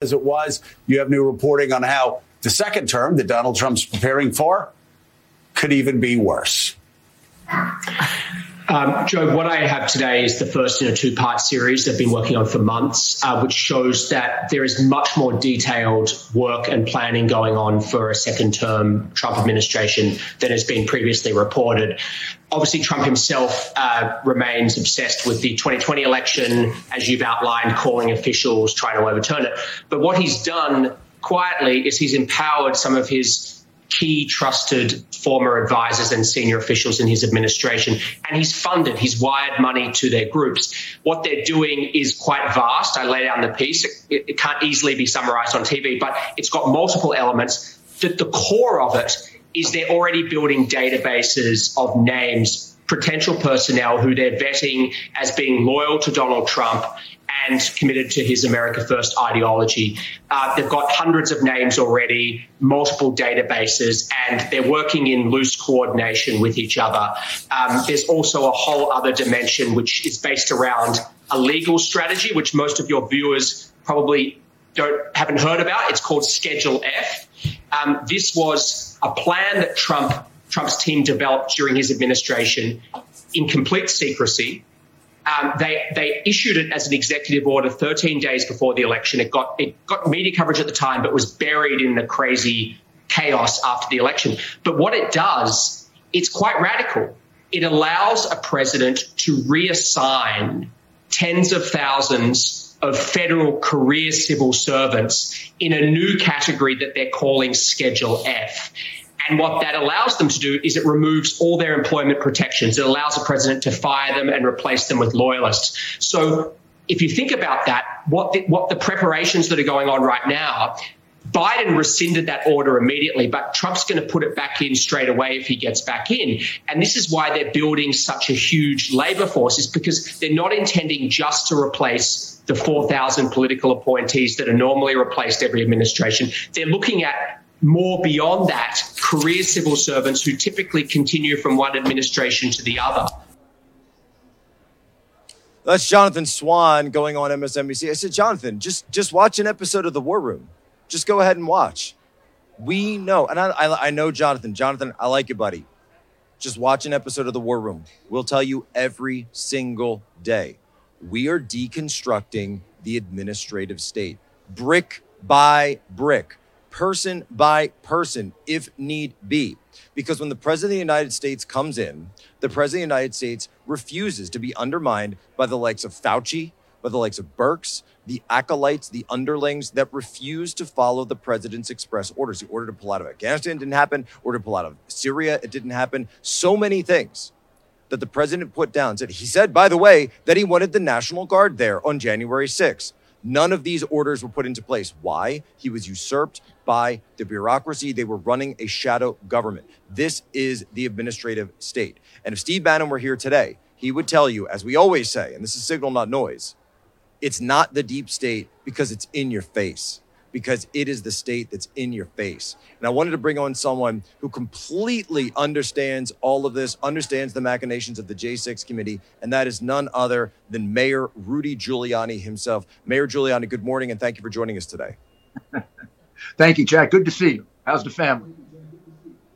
as it was. You have new reporting on how the second term that Donald Trump's preparing for could even be worse. Um, Joe, what I have today is the first in a two part series I've been working on for months, uh, which shows that there is much more detailed work and planning going on for a second term Trump administration than has been previously reported. Obviously, Trump himself uh, remains obsessed with the 2020 election, as you've outlined, calling officials, trying to overturn it. But what he's done quietly is he's empowered some of his key trusted former advisors and senior officials in his administration. And he's funded, he's wired money to their groups. What they're doing is quite vast. I lay down the piece. It, it can't easily be summarized on TV, but it's got multiple elements. That the core of it is they're already building databases of names potential personnel who they're vetting as being loyal to Donald Trump and committed to his America First ideology. Uh, they've got hundreds of names already, multiple databases, and they're working in loose coordination with each other. Um, there's also a whole other dimension which is based around a legal strategy, which most of your viewers probably don't haven't heard about. It's called Schedule F. Um, this was a plan that Trump Trump's team developed during his administration in complete secrecy um, they they issued it as an executive order 13 days before the election. It got it got media coverage at the time, but was buried in the crazy chaos after the election. But what it does, it's quite radical. It allows a president to reassign tens of thousands of federal career civil servants in a new category that they're calling Schedule F. And what that allows them to do is it removes all their employment protections. It allows the president to fire them and replace them with loyalists. So if you think about that, what the, what the preparations that are going on right now, Biden rescinded that order immediately, but Trump's going to put it back in straight away if he gets back in. And this is why they're building such a huge labor force, is because they're not intending just to replace the 4,000 political appointees that are normally replaced every administration. They're looking at more beyond that, career civil servants who typically continue from one administration to the other. That's Jonathan Swan going on MSNBC. I said, Jonathan, just just watch an episode of The War Room. Just go ahead and watch. We know, and I, I, I know Jonathan. Jonathan, I like you, buddy. Just watch an episode of The War Room. We'll tell you every single day. We are deconstructing the administrative state, brick by brick person by person if need be. Because when the President of the United States comes in, the President of the United States refuses to be undermined by the likes of Fauci, by the likes of Birx, the acolytes, the underlings that refuse to follow the president's express orders. He ordered to pull out of Afghanistan, didn't happen. Ordered to pull out of Syria, it didn't happen. So many things that the president put down. Said he said, by the way, that he wanted the National Guard there on January 6th. None of these orders were put into place. Why? He was usurped by the bureaucracy. They were running a shadow government. This is the administrative state. And if Steve Bannon were here today, he would tell you, as we always say, and this is signal, not noise, it's not the deep state because it's in your face because it is the state that's in your face. And I wanted to bring on someone who completely understands all of this, understands the machinations of the J6 committee, and that is none other than Mayor Rudy Giuliani himself. Mayor Giuliani, good morning, and thank you for joining us today. thank you, Jack. Good to see you. How's the family?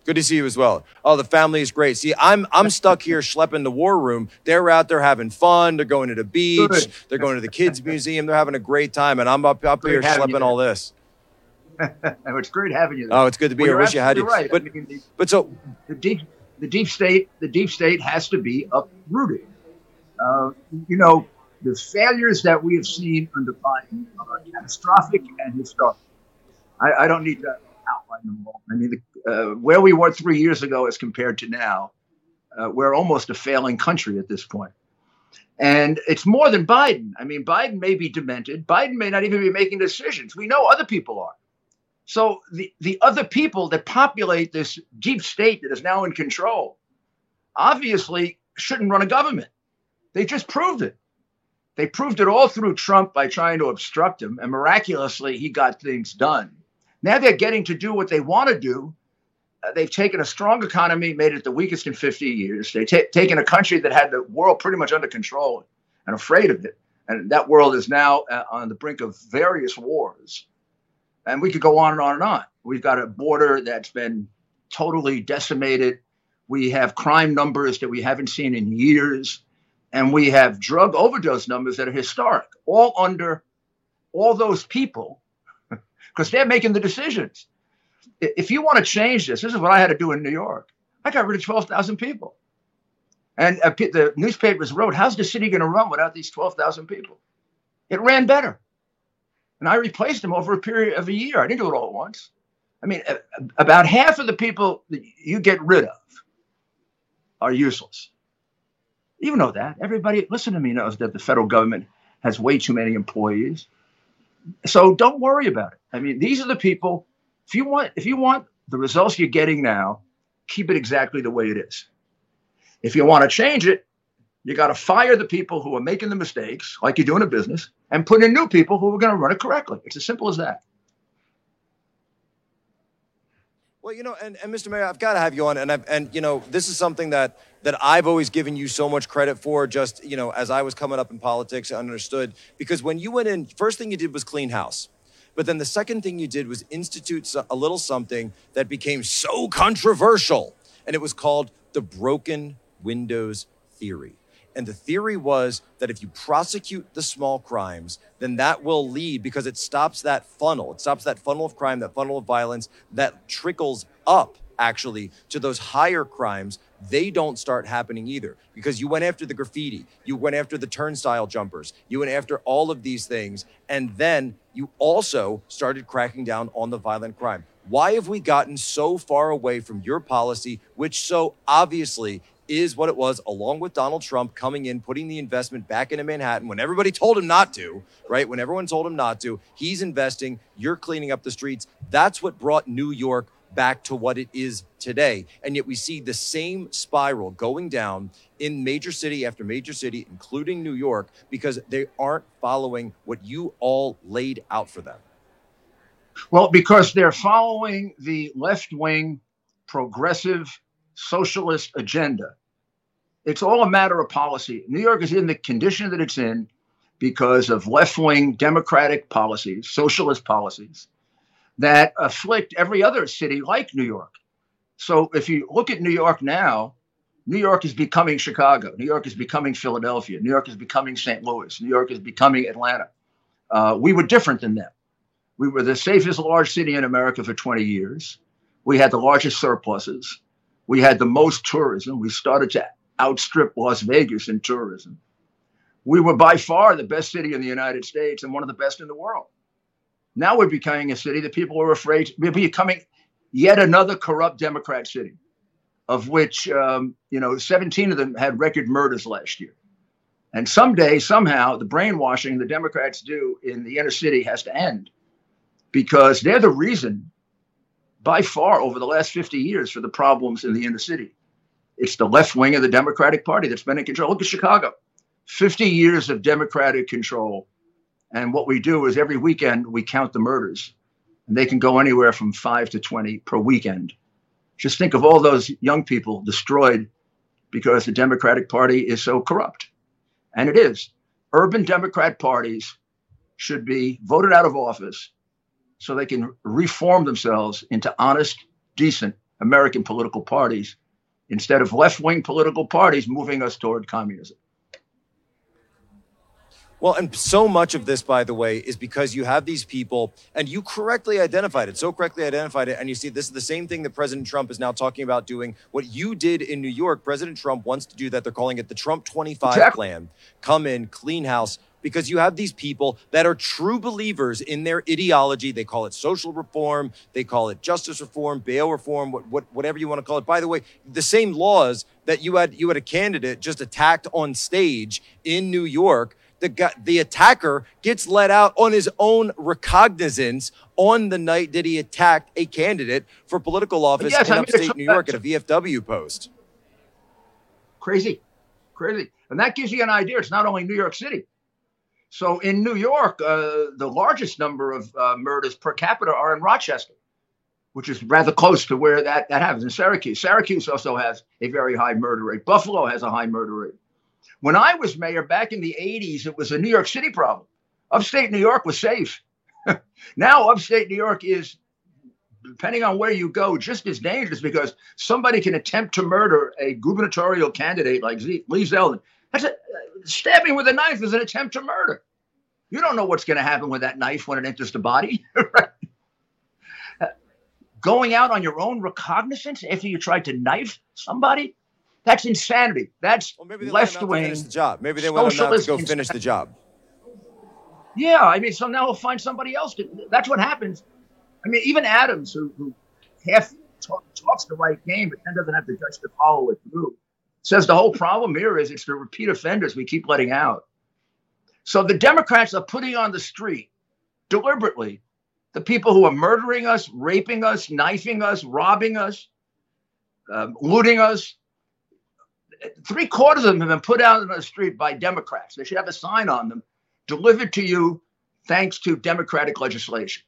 Good to see you as well. Oh, the family is great. See, I'm I'm stuck here schlepping the war room. They're out there having fun. They're going to the beach. Good. They're going to the kids museum. They're having a great time, and I'm up up great here schlepping all this. it's great having you. There. Oh, it's good to be well, here. Wish you had you. Right. But I mean, the, but so the deep the deep state the deep state has to be uprooted. Uh, you know the failures that we have seen under Biden are catastrophic and historic. I, I don't need to outline them all. I mean, the, uh, where we were three years ago as compared to now, uh, we're almost a failing country at this point. And it's more than Biden. I mean, Biden may be demented. Biden may not even be making decisions. We know other people are. So the, the other people that populate this deep state that is now in control obviously shouldn't run a government. They just proved it. They proved it all through Trump by trying to obstruct him, and miraculously, he got things done. Now they're getting to do what they want to do. Uh, they've taken a strong economy, made it the weakest in 50 years. They've t- taken a country that had the world pretty much under control and afraid of it. And that world is now uh, on the brink of various wars. And we could go on and on and on. We've got a border that's been totally decimated. We have crime numbers that we haven't seen in years. And we have drug overdose numbers that are historic, all under all those people, because they're making the decisions. If you want to change this, this is what I had to do in New York. I got rid of 12,000 people. And uh, the newspapers wrote, How's the city going to run without these 12,000 people? It ran better. And I replaced them over a period of a year. I didn't do it all at once. I mean, about half of the people that you get rid of are useless. You know that. Everybody, listen to me, knows that the federal government has way too many employees. So don't worry about it. I mean, these are the people. If you want, if you want the results you're getting now, keep it exactly the way it is. If you want to change it, you got to fire the people who are making the mistakes, like you do in a business, and put in new people who are going to run it correctly. It's as simple as that. Well, you know, and, and Mr. Mayor, I've got to have you on, and I've, and you know, this is something that that I've always given you so much credit for. Just you know, as I was coming up in politics, I understood because when you went in, first thing you did was clean house, but then the second thing you did was institute a little something that became so controversial, and it was called the broken windows theory. And the theory was that if you prosecute the small crimes, then that will lead because it stops that funnel. It stops that funnel of crime, that funnel of violence that trickles up actually to those higher crimes. They don't start happening either because you went after the graffiti, you went after the turnstile jumpers, you went after all of these things. And then you also started cracking down on the violent crime. Why have we gotten so far away from your policy, which so obviously is what it was, along with Donald Trump coming in, putting the investment back into Manhattan when everybody told him not to, right? When everyone told him not to, he's investing, you're cleaning up the streets. That's what brought New York back to what it is today. And yet we see the same spiral going down in major city after major city, including New York, because they aren't following what you all laid out for them. Well, because they're following the left wing progressive socialist agenda. It's all a matter of policy. New York is in the condition that it's in because of left wing democratic policies, socialist policies that afflict every other city like New York. So if you look at New York now, New York is becoming Chicago. New York is becoming Philadelphia. New York is becoming St. Louis. New York is becoming Atlanta. Uh, we were different than them. We were the safest large city in America for 20 years. We had the largest surpluses. We had the most tourism. We started to outstrip Las Vegas in tourism. We were by far the best city in the United States and one of the best in the world. Now we're becoming a city that people are afraid we're becoming yet another corrupt Democrat city, of which um, you know 17 of them had record murders last year. And someday, somehow, the brainwashing the Democrats do in the inner city has to end because they're the reason by far over the last 50 years for the problems in the inner city. It's the left wing of the Democratic Party that's been in control. Look at Chicago 50 years of Democratic control. And what we do is every weekend we count the murders, and they can go anywhere from five to 20 per weekend. Just think of all those young people destroyed because the Democratic Party is so corrupt. And it is. Urban Democrat parties should be voted out of office so they can reform themselves into honest, decent American political parties instead of left wing political parties moving us toward communism. Well, and so much of this, by the way, is because you have these people, and you correctly identified it, so correctly identified it. And you see, this is the same thing that President Trump is now talking about doing. What you did in New York, President Trump wants to do that. They're calling it the Trump 25 exactly. plan. Come in, clean house, because you have these people that are true believers in their ideology. They call it social reform, they call it justice reform, bail reform, what, what, whatever you want to call it. By the way, the same laws that you had you had a candidate just attacked on stage in New York. The, guy, the attacker gets let out on his own recognizance on the night that he attacked a candidate for political office yes, in upstate New York at a VFW post. Crazy, crazy. And that gives you an idea. It's not only New York City. So in New York, uh, the largest number of uh, murders per capita are in Rochester, which is rather close to where that, that happens in Syracuse. Syracuse also has a very high murder rate. Buffalo has a high murder rate. When I was mayor back in the 80s, it was a New York City problem. Upstate New York was safe. now upstate New York is, depending on where you go, just as dangerous because somebody can attempt to murder a gubernatorial candidate like Lee Zeldin. That's a, stabbing with a knife is an attempt to murder. You don't know what's going to happen with that knife when it enters the body. Uh, going out on your own recognizance after you tried to knife somebody? That's insanity. That's well, maybe left wing. Finish the job. Maybe they want to go finish the job. Yeah, I mean, so now we'll find somebody else to. That's what happens. I mean, even Adams, who, who half talk, talks the right game, but then doesn't have the guts to follow it through, says the whole problem here is it's the repeat offenders we keep letting out. So the Democrats are putting on the street deliberately the people who are murdering us, raping us, knifing us, robbing us, um, looting us. Three quarters of them have been put out on the street by Democrats. They should have a sign on them delivered to you thanks to Democratic legislation.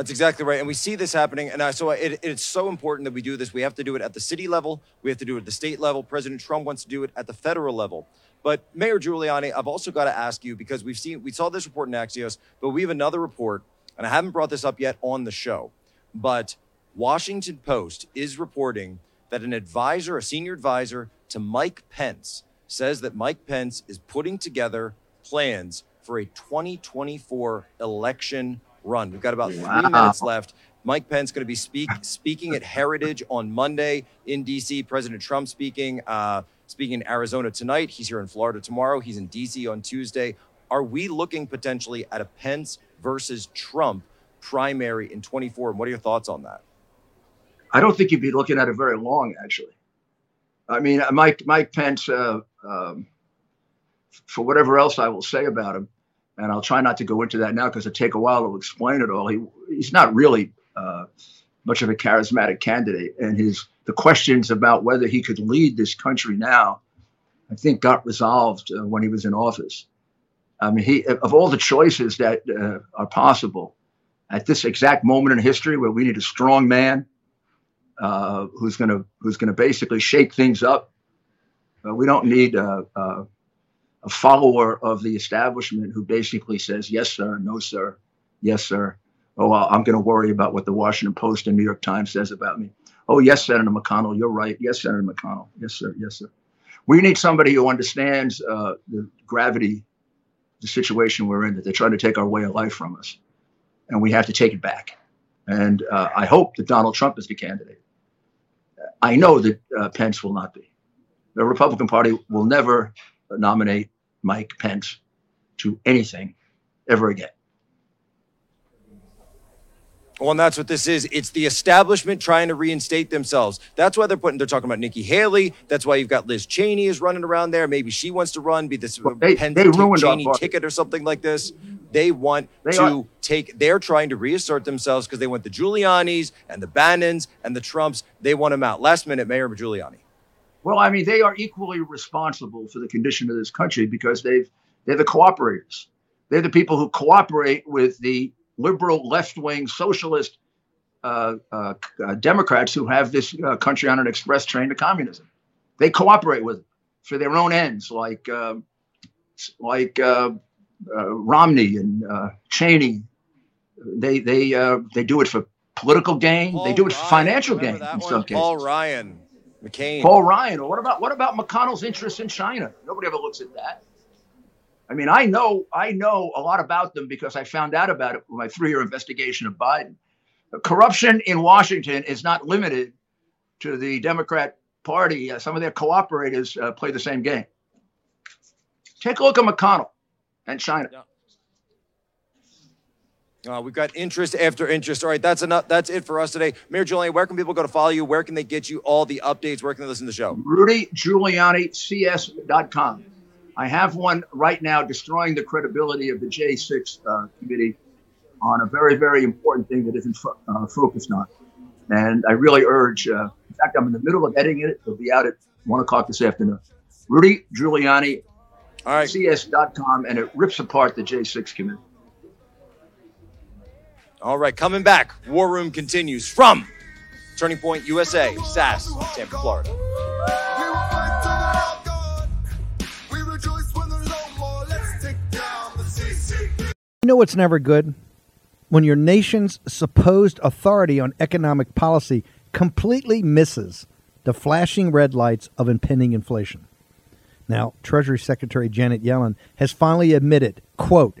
That's exactly right. And we see this happening. And I, so it, it's so important that we do this. We have to do it at the city level, we have to do it at the state level. President Trump wants to do it at the federal level. But Mayor Giuliani, I've also got to ask you because we've seen, we saw this report in Axios, but we have another report, and I haven't brought this up yet on the show. But Washington Post is reporting that an advisor, a senior advisor to Mike Pence, says that Mike Pence is putting together plans for a 2024 election run. We've got about three wow. minutes left. Mike Pence going to be speak, speaking at Heritage on Monday in D.C. President Trump speaking. Uh, speaking in Arizona tonight. He's here in Florida tomorrow. He's in D.C. on Tuesday. Are we looking potentially at a Pence versus Trump primary in 24? And what are your thoughts on that? I don't think you'd be looking at it very long, actually. I mean, Mike Mike Pence, uh, um, for whatever else I will say about him, and I'll try not to go into that now because it take a while to explain it all. He he's not really uh, much of a charismatic candidate, and his the questions about whether he could lead this country now, I think, got resolved uh, when he was in office. I mean, he of all the choices that uh, are possible at this exact moment in history where we need a strong man uh, who's going to who's going to basically shake things up. Uh, we don't need a, a, follower of the establishment who basically says yes sir, no sir, yes sir. Oh, well, I'm going to worry about what the Washington Post and New York Times says about me. Oh, yes, Senator McConnell, you're right. Yes, Senator McConnell. Yes, sir. Yes, sir. We need somebody who understands uh, the gravity, the situation we're in, that they're trying to take our way of life from us. And we have to take it back. And uh, I hope that Donald Trump is the candidate. I know that uh, Pence will not be. The Republican Party will never nominate Mike Pence to anything ever again. Well, and that's what this is. It's the establishment trying to reinstate themselves. That's why they're putting. They're talking about Nikki Haley. That's why you've got Liz Cheney is running around there. Maybe she wants to run, be this well, they, Penn, they Cheney ticket or something like this. They want they to are. take. They're trying to reassert themselves because they want the Giulianis and the Bannons and the Trumps. They want them out. Last minute, Mayor Giuliani. Well, I mean, they are equally responsible for the condition of this country because they've they're the cooperators. They're the people who cooperate with the liberal, left wing, socialist uh, uh, uh, Democrats who have this uh, country on an express train to communism. They cooperate with it for their own ends, like um, like uh, uh, Romney and Cheney. They they they do it for political gain. Paul they do it Ryan, for financial gain in one? some cases. Paul Ryan, McCain. Paul Ryan. Or what about what about McConnell's interest in China? Nobody ever looks at that. I mean, I know I know a lot about them because I found out about it with my three-year investigation of Biden. Corruption in Washington is not limited to the Democrat Party. Uh, some of their cooperators uh, play the same game. Take a look at McConnell and China. Yeah. Uh, we've got interest after interest. All right, that's enough. That's it for us today. Mayor Giuliani, where can people go to follow you? Where can they get you all the updates? Where can they listen to the show? RudyGiulianiCS.com. I have one right now destroying the credibility of the J6 uh, committee on a very, very important thing that isn't fo- uh, focused on. And I really urge, uh, in fact, I'm in the middle of editing it. It'll be out at one o'clock this afternoon. Rudy Giuliani, All right. CS.com, and it rips apart the J6 committee. All right, coming back. War Room continues from Turning Point USA, SAS, Tampa, Florida. city. know what's never good? When your nation's supposed authority on economic policy completely misses the flashing red lights of impending inflation. Now, Treasury Secretary Janet Yellen has finally admitted, quote,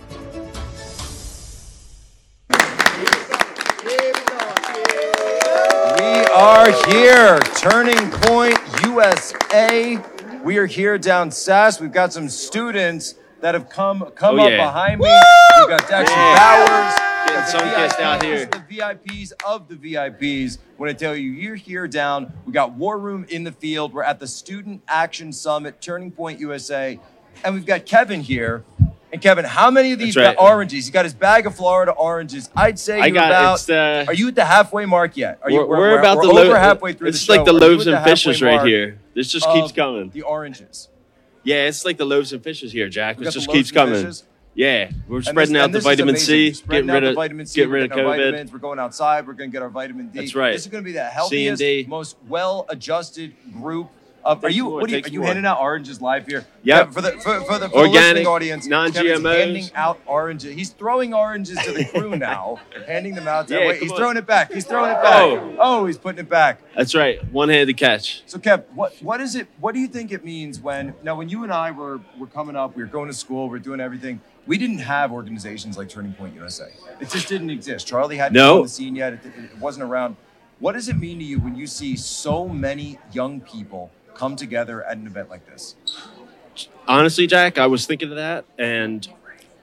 Are here, Turning Point USA. We are here down SAS. We've got some students that have come come Oh, up yeah. behind me. We've got Dexter Yeah. Bowers. Getting some the sun-kissed VIPs, out here. The VIPs of the VIPs. When I tell you, you're here down. We got War Room in the field. We're at the Student Action Summit, Turning Point USA, and we've got Kevin here. And Kevin, how many of these right. oranges? He's got his bag of Florida oranges. I'd say I got about. it's uh, Are you at the halfway mark yet? Are you? we're, we're about we're the over lo- halfway through It's the like the loaves at the and fishes right here. This just keeps coming. The oranges. Yeah, it's like the loaves and fishes here, Jack. It just keeps coming. Yeah, we're spreading this- out the vitamin. C, We're getting rid the of vitamin C, getting rid of COVID. vitamins. We're going outside. We're going to get our vitamin D. That's right. This is going to be the healthiest, most well-adjusted group. Of, are you? more, What are you? Are you handing out oranges live here? Yep. Yeah, For the for, for the, for Organic, the listening audience, Kevin's non-GMOs. handing out oranges. He's throwing oranges to the crew now, handing them out. To, Yeah, wait, he's on. throwing it back. He's throwing it back. Oh. oh, he's putting it back. That's right, one-handed catch. So Kev, what what is it? What do you think it means when now when you and I were were coming up, we were going to school, we are doing everything. We didn't have organizations like Turning Point USA. It just didn't exist. Charlie hadn't No. come on the scene yet. It, it wasn't around. What does it mean to you when you see so many young people come together at an event like this? Honestly, Jack, I was thinking of that, and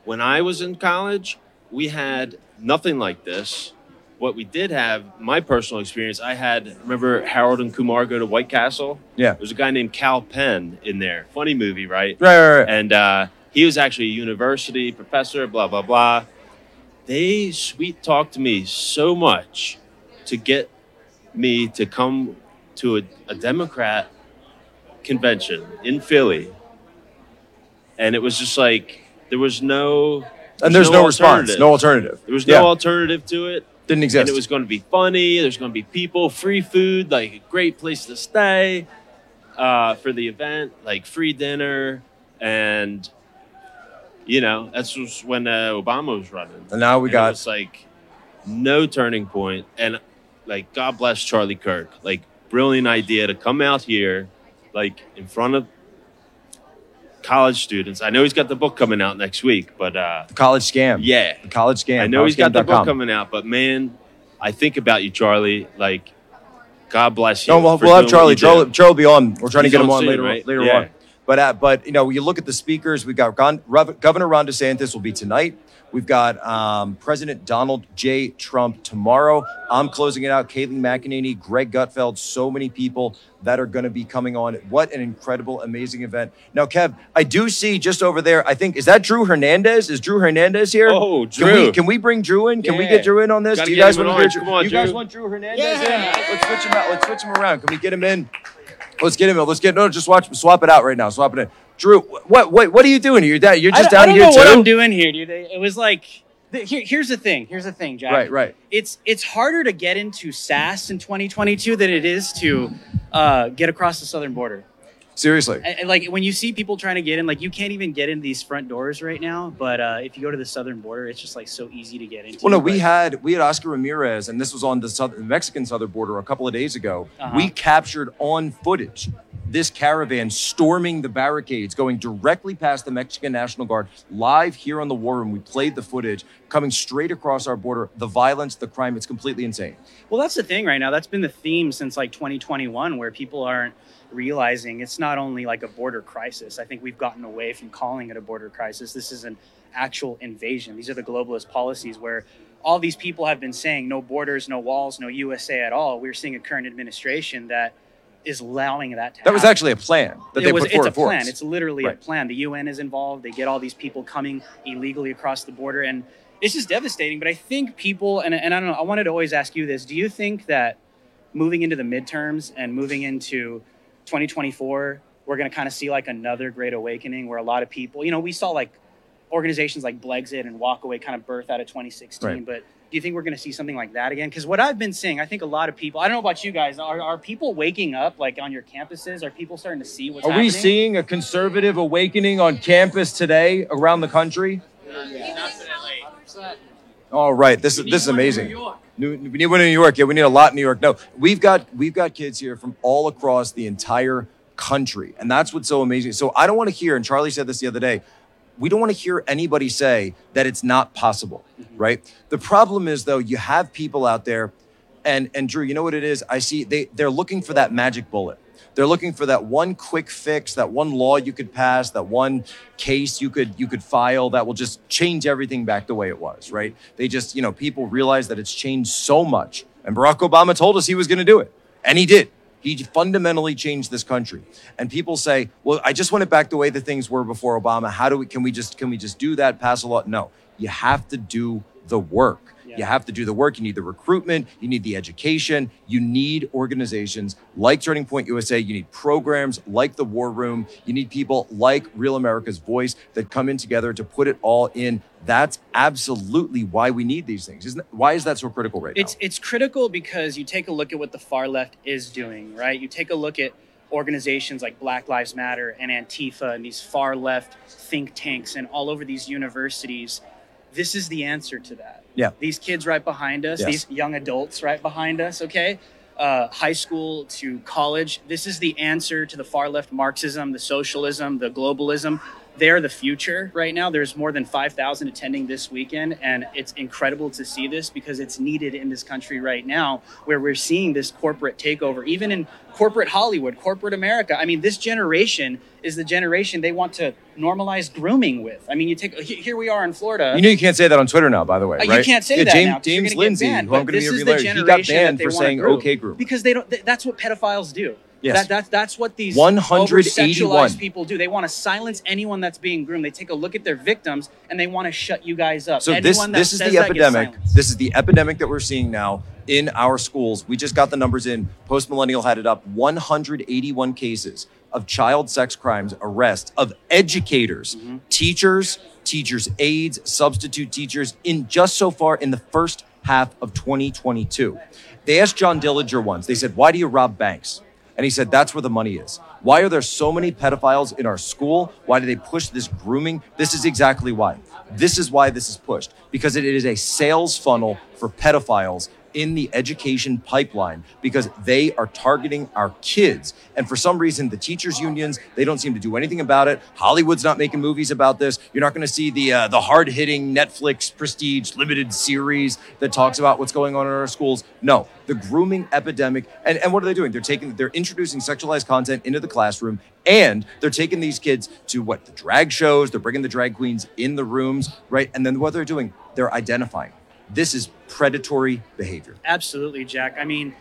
when I was in college, we had nothing like this. What we did have, my personal experience, I had remember Harold and Kumar go to White Castle. Yeah. There's a guy named Kal Penn in there. Funny movie, right? Right, right, right. and uh, he was actually a university professor, blah, blah, blah. They sweet talked to me so much to get me to come to a, a Democrat convention in Philly. And it was just like, there was no. And there's no, response, no alternative. There was no Yeah. alternative to it. Didn't exist. And it was going to be funny. There's going to be people, free food, like a great place to stay uh, for the event, like free dinner. And, you know, that's just when uh, Obama was running. and now we And got It was like no turning. And, like, God bless Charlie Kirk. Like, brilliant idea to come out here, like, in front of college students. I know he's got the book coming out next week, but uh, the college scam. yeah. The college scam. I know he's got the book coming out, but man, I think about you, Charlie. Like, God bless you. No, we'll, we'll have Charlie. Charlie. Will be on. We're trying He's to get him on on soon, later, right? later Yeah. on. But uh, but you know, you look at the speakers. We've got Governor Ron DeSantis will be tonight. We've got um, President Donald J. Trump tomorrow. I'm closing it out. Kayleigh McEnany, Greg Gutfeld, so many people that are going to be coming on. What an incredible, amazing event. Now, Kev, I do see just over there. I think is that Drew Hernandez? Is Drew Hernandez here? Oh, Can we Drew. can we bring Drew in? Can we get Drew in on this? Gotta do you guys want to on. get Drew? Come on, you guys want Drew Hernandez in? Let's switch him out. Let's switch him around. Can we get him in? Let's get him in. Let's get no. Just watch. Swap it out right now. Swap it in. Drew, what what what are you doing here? You're, you're I just don't, I down don't here know too. what I'm doing here, dude. It was like here, here's the thing. Here's the thing, Jack. Right, right. It's it's harder to get into SAS in 2022 than it is to uh, get across the southern border. Seriously. And, and, like when you see people trying to get in, like you can't even get in these front doors right now. But uh, if you go to the southern border, it's just like so easy to get into. Well, no, we had we had Oscar Ramirez, and this was on the, southern, Mexican southern border a couple of days ago. Uh-huh. We captured on footage this caravan storming the barricades, going directly past the Mexican National Guard, live here on the War Room. We played the footage coming straight across our border. The violence, the crime, it's completely insane. Well, that's the thing right now. That's been the theme since like 2021, where people aren't realizing it's not only like a border crisis. I think we've gotten away from calling it a border crisis. This is an actual invasion. These are the globalist policies where all these people have been saying no borders, no walls, no USA at all. We're seeing a current administration that is allowing that to That was actually a plan that they it was, put forward it's a plan. It's literally Right. a plan. The UN is involved. They get all these people coming illegally across the border, and it's just devastating. But I think people, and, and I don't know, I wanted to always ask you this: Do you think that moving into the midterms and moving into 2024, we're going to kind of see like another great awakening where a lot of people, you know, we saw like organizations like Blexit and Walkaway kind of birth out of 2016, Right. but do you think we're going to see something like that again? Because what I've been seeing, I think a lot of people, I don't know about you guys, are, are people waking up like on your campuses? Are people starting to see what's Are happening? we seeing a conservative awakening on campus today around the country? All right, this is this is amazing. New, we need one in New York. Yeah, we need a lot in New York. No, we've got we've got kids here from all across the entire country, and that's what's so amazing. So I don't want to hear, and Charlie said this the other day. We don't want to hear anybody say that it's not possible, mm-hmm. right? The problem is though, you have people out there, and and Drew, you know what it is? I see they they're looking for that magic bullet. They're looking for that one quick fix, that one law you could pass, that one case you could you could file that will just change everything back the way it was, right? They just, you know, people realize that it's changed so much. And Barack Obama told us he was going to do it. And he did. He fundamentally changed this country. And people say, "Well, I just want it back the way the things were before Obama. How do we can we just can we just do that, pass a law?" No. You have to do the work. You have to do the work. You need the recruitment. You need the education. You need organizations like Turning Point USA. You need programs like the War Room. You need people like Real America's Voice that come in together to put it all in. That's absolutely why we need these things. Isn't why is that so critical right It's it's critical because you take a look at what the far left is doing, right? You take a look at organizations like Black Lives Matter and Antifa and these far left think tanks and all over these universities. This is the answer to that. Yeah. These kids right behind us, Yes. these young adults right behind us, okay? Uh, high school to college. This is the answer to the far left Marxism, the socialism, the globalism. They're the future right now. There's more than 5,000 attending this weekend, and it's incredible to see this because it's needed in this country right now where we're seeing this corporate takeover, even in corporate Hollywood, corporate America. I mean, this generation is the generation they want to normalize grooming with. I mean, you take here we are in Florida. You know you can't say that on Twitter now, by the way, Uh, right? You can't say yeah, that James, now James Lindsay, banned, who I'm going to be is he got banned for saying groom. "okay, groom." because they don't. th- That's what pedophiles do. Yes. That, that, that's what these 181. over-sexualized people do. They want to silence anyone that's being groomed. They take a look at their victims and they want to shut you guys up. So anyone this that this is the epidemic. This is the epidemic that we're seeing now in our schools. We just got the numbers in. Post Millennial had it up 181 cases of child sex crimes, arrests of educators, Mm-hmm. teachers, teachers' aides, substitute teachers in just so far in the first half of 2022. They asked John Dillinger once. They said, "Why do you rob banks?" And he said, That's where the money is. Why are there so many pedophiles in our school? Why do they push this grooming? This is exactly why. This is why this is pushed because it is a sales funnel for pedophiles in the education pipeline because they are targeting our kids. And for some reason, the teachers' unions, they don't seem to do anything about it. Hollywood's not making movies about this. You're not going to see the, uh, the hard hitting Netflix prestige limited series that talks about what's going on in our schools. No, the grooming epidemic. And, and what are they doing? They're taking, they're introducing sexualized content into the classroom and they're taking these kids to what the drag shows, they're bringing the drag queens in the rooms, right? And then what they're doing, they're identifying. This is predatory behavior. Absolutely, Jack. I mean,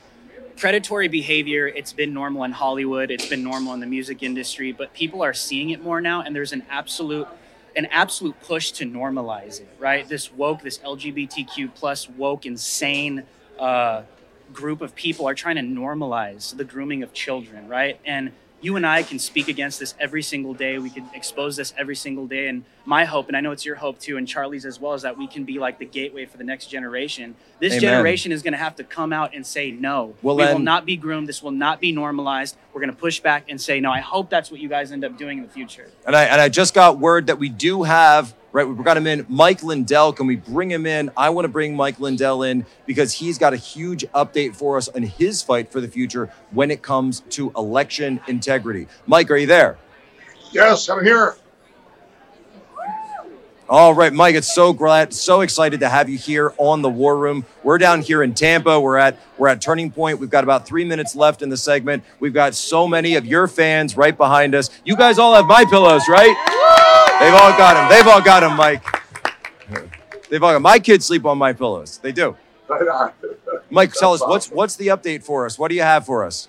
predatory behavior, it's been normal in Hollywood, it's been normal in the music industry, but people are seeing it more now and there's an absolute an absolute push to normalize it, right? This woke, this LGBTQ plus woke insane uh, group of people are trying to normalize the grooming of children, right? And you and I can speak against this every single day. We can expose this every single day. And my hope, and I know it's your hope too, and Charlie's as well, is that we can be like the gateway for the next generation. This Amen. generation is going to have to come out and say no. Well, we will not be groomed. This will not be normalized. We're going to push back and say no. I hope that's what you guys end up doing in the future. And I and I just got word that we do have right. We got him in. Mike Lindell. Can we bring him in? I want to bring Mike Lindell in because he's got a huge update for us on his fight for the future when it comes to election integrity. Mike, are you there? Yes, I'm here. All right, Mike, it's so glad, so excited to have you here on the War Room. We're down here in Tampa. We're at we're at Turning Point. We've got about three minutes left in the segment. We've got so many of your fans right behind us. You guys all have my pillows, right? They've all got them. They've all got them, Mike. They've all got. My kids sleep on my pillows. They do. Mike, tell us what's what's the update for us? What do you have for us?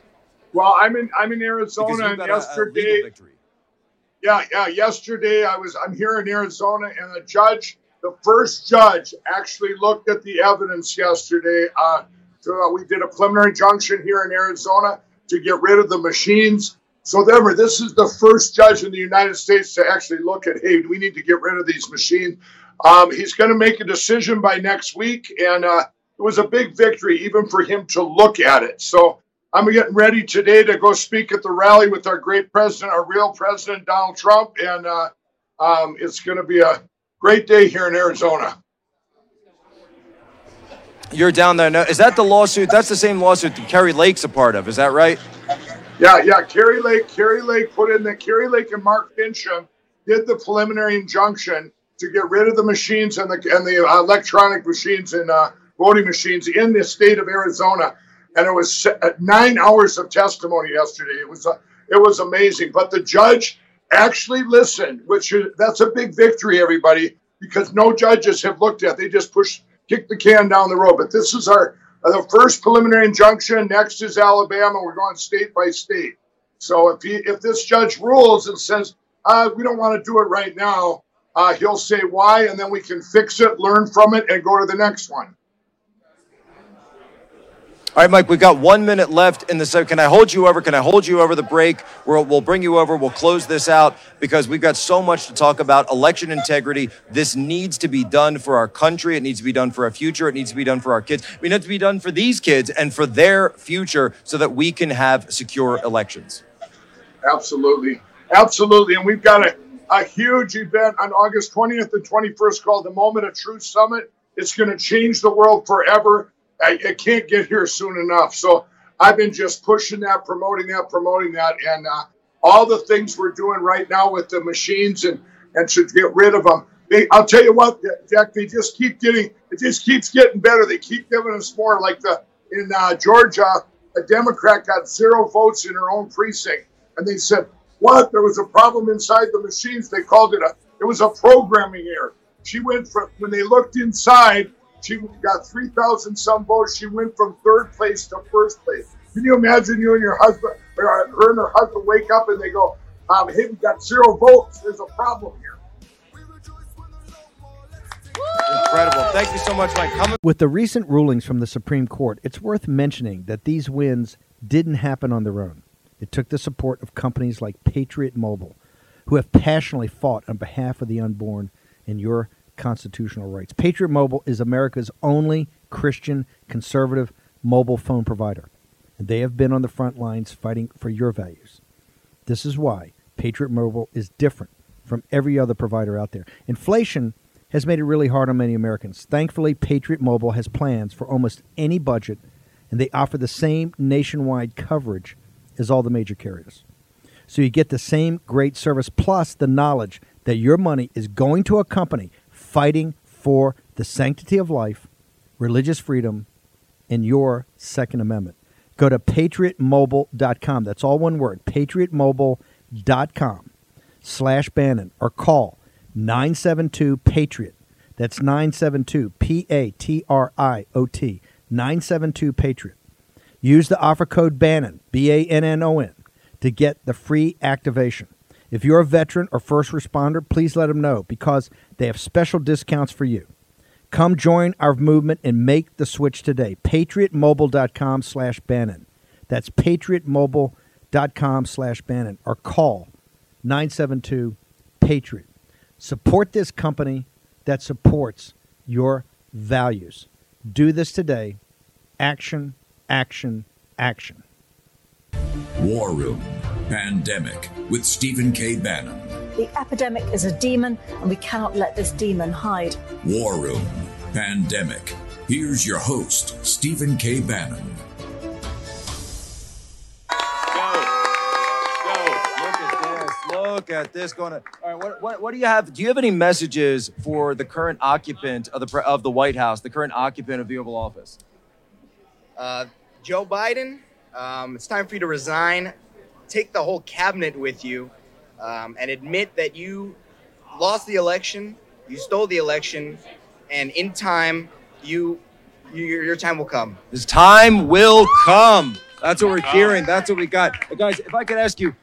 Well, I'm in I'm in Arizona, and got a- a yesterday, yeah, yeah, yesterday I was I'm here in Arizona, and the judge, the first judge, actually looked at the evidence yesterday. Uh, so uh, we did a preliminary injunction here in Arizona to get rid of the machines. So, therefore, this is the first judge in the United States to actually look at, hey, we need to get rid of these machines. Um, he's going to make a decision by next week, and uh, it was a big victory even for him to look at it. So, I'm getting ready today to go speak at the rally with our great president, our real president, Donald Trump, and uh, um, it's going to be a great day here in Arizona. You're down there. No, is that the lawsuit? That's the same lawsuit that Kari Lake's a part of. Is that right? Yeah, yeah. Kari Lake, Kari Lake put in the Kari Lake and Mark Finchem did the preliminary injunction to get rid of the machines and the and the electronic machines and uh, voting machines in the state of Arizona. And it was nine hours of testimony yesterday. It was uh, it was amazing. But the judge actually listened, which is that's a big victory, everybody, because no judges have looked at. They just push kick the can down the road. But this is our the first preliminary injunction. Next is Alabama. We're going state by state. So if he if this judge rules and says uh, we don't want to do it right now, uh, he'll say why, and then we can fix it, learn from it, and go to the next one. All right, Mike, we've got one minute left in the segment. Can I hold you over? Can I hold you over the break? We'll, we'll bring you over. We'll close this out because we've got so much to talk about. Election integrity. This needs to be done for our country. It needs to be done for our future. It needs to be done for our kids. It needs to be done for these kids and for their future so that we can have secure elections. Absolutely. Absolutely. And we've got a, a huge event on August 20th and 21st called the Moment of Truth Summit. It's going to change the world forever. I, I can't get here soon enough. So I've been just pushing that, promoting that, promoting that. And uh, all the things we're doing right now with the machines and, and to get rid of them. They, I'll tell you what, Jack, they just keep getting, it just keeps getting better. They keep giving us more. Like the in uh, Georgia, a Democrat got zero votes in her own precinct. And they said, what? There was a problem inside the machines. They called it a, it was a programming error. She went from, when they looked inside, she got 3,000 some votes. She went from third place to first place. Can you imagine you and your husband, or her and her husband wake up and they go, um, hey, we got zero votes. There's a problem here. Incredible. Thank you so much, Mike. Coming With the recent rulings from the Supreme Court, it's worth mentioning that these wins didn't happen on their own. It took the support of companies like Patriot Mobile, who have passionately fought on behalf of the unborn and your constitutional rights. Patriot Mobile is America's only Christian conservative mobile phone provider, and they have been on the front lines fighting for your values. This is why Patriot Mobile is different from every other provider out there. Inflation has made it really hard on many Americans. Thankfully, Patriot Mobile has plans for almost any budget, and they offer the same nationwide coverage as all the major carriers. So you get the same great service plus the knowledge that your money is going to a company fighting for the sanctity of life, religious freedom, and your Second Amendment. Go to patriotmobile.com. That's all one word, patriotmobile.com slash Bannon or call 972 Patriot. That's 972 P A T R I O T. 972 Patriot. Use the offer code Bannon, B A N N O N, to get the free activation. If you're a veteran or first responder, please let them know because they have special discounts for you. Come join our movement and make the switch today. PatriotMobile.com slash Bannon. That's com slash Bannon or call 972 Patriot. Support this company that supports your values. Do this today. Action, action, action. War Room Pandemic with Stephen K. Bannon. The epidemic is a demon, and we cannot let this demon hide. War Room Pandemic. Here's your host, Stephen K. Bannon. Go. Go. Look at this Look at this going on. All right, what, what, what do you have? Do you have any messages for the current occupant of the of the White House, the current occupant of the Oval Office? Uh, Joe Biden, um, it's time for you to resign. Take the whole cabinet with you, um, and admit that you lost the election, you stole the election, and in time, you, you your, your time will come. His time will come. That's what we're hearing. That's what we got. But guys, if I could ask you,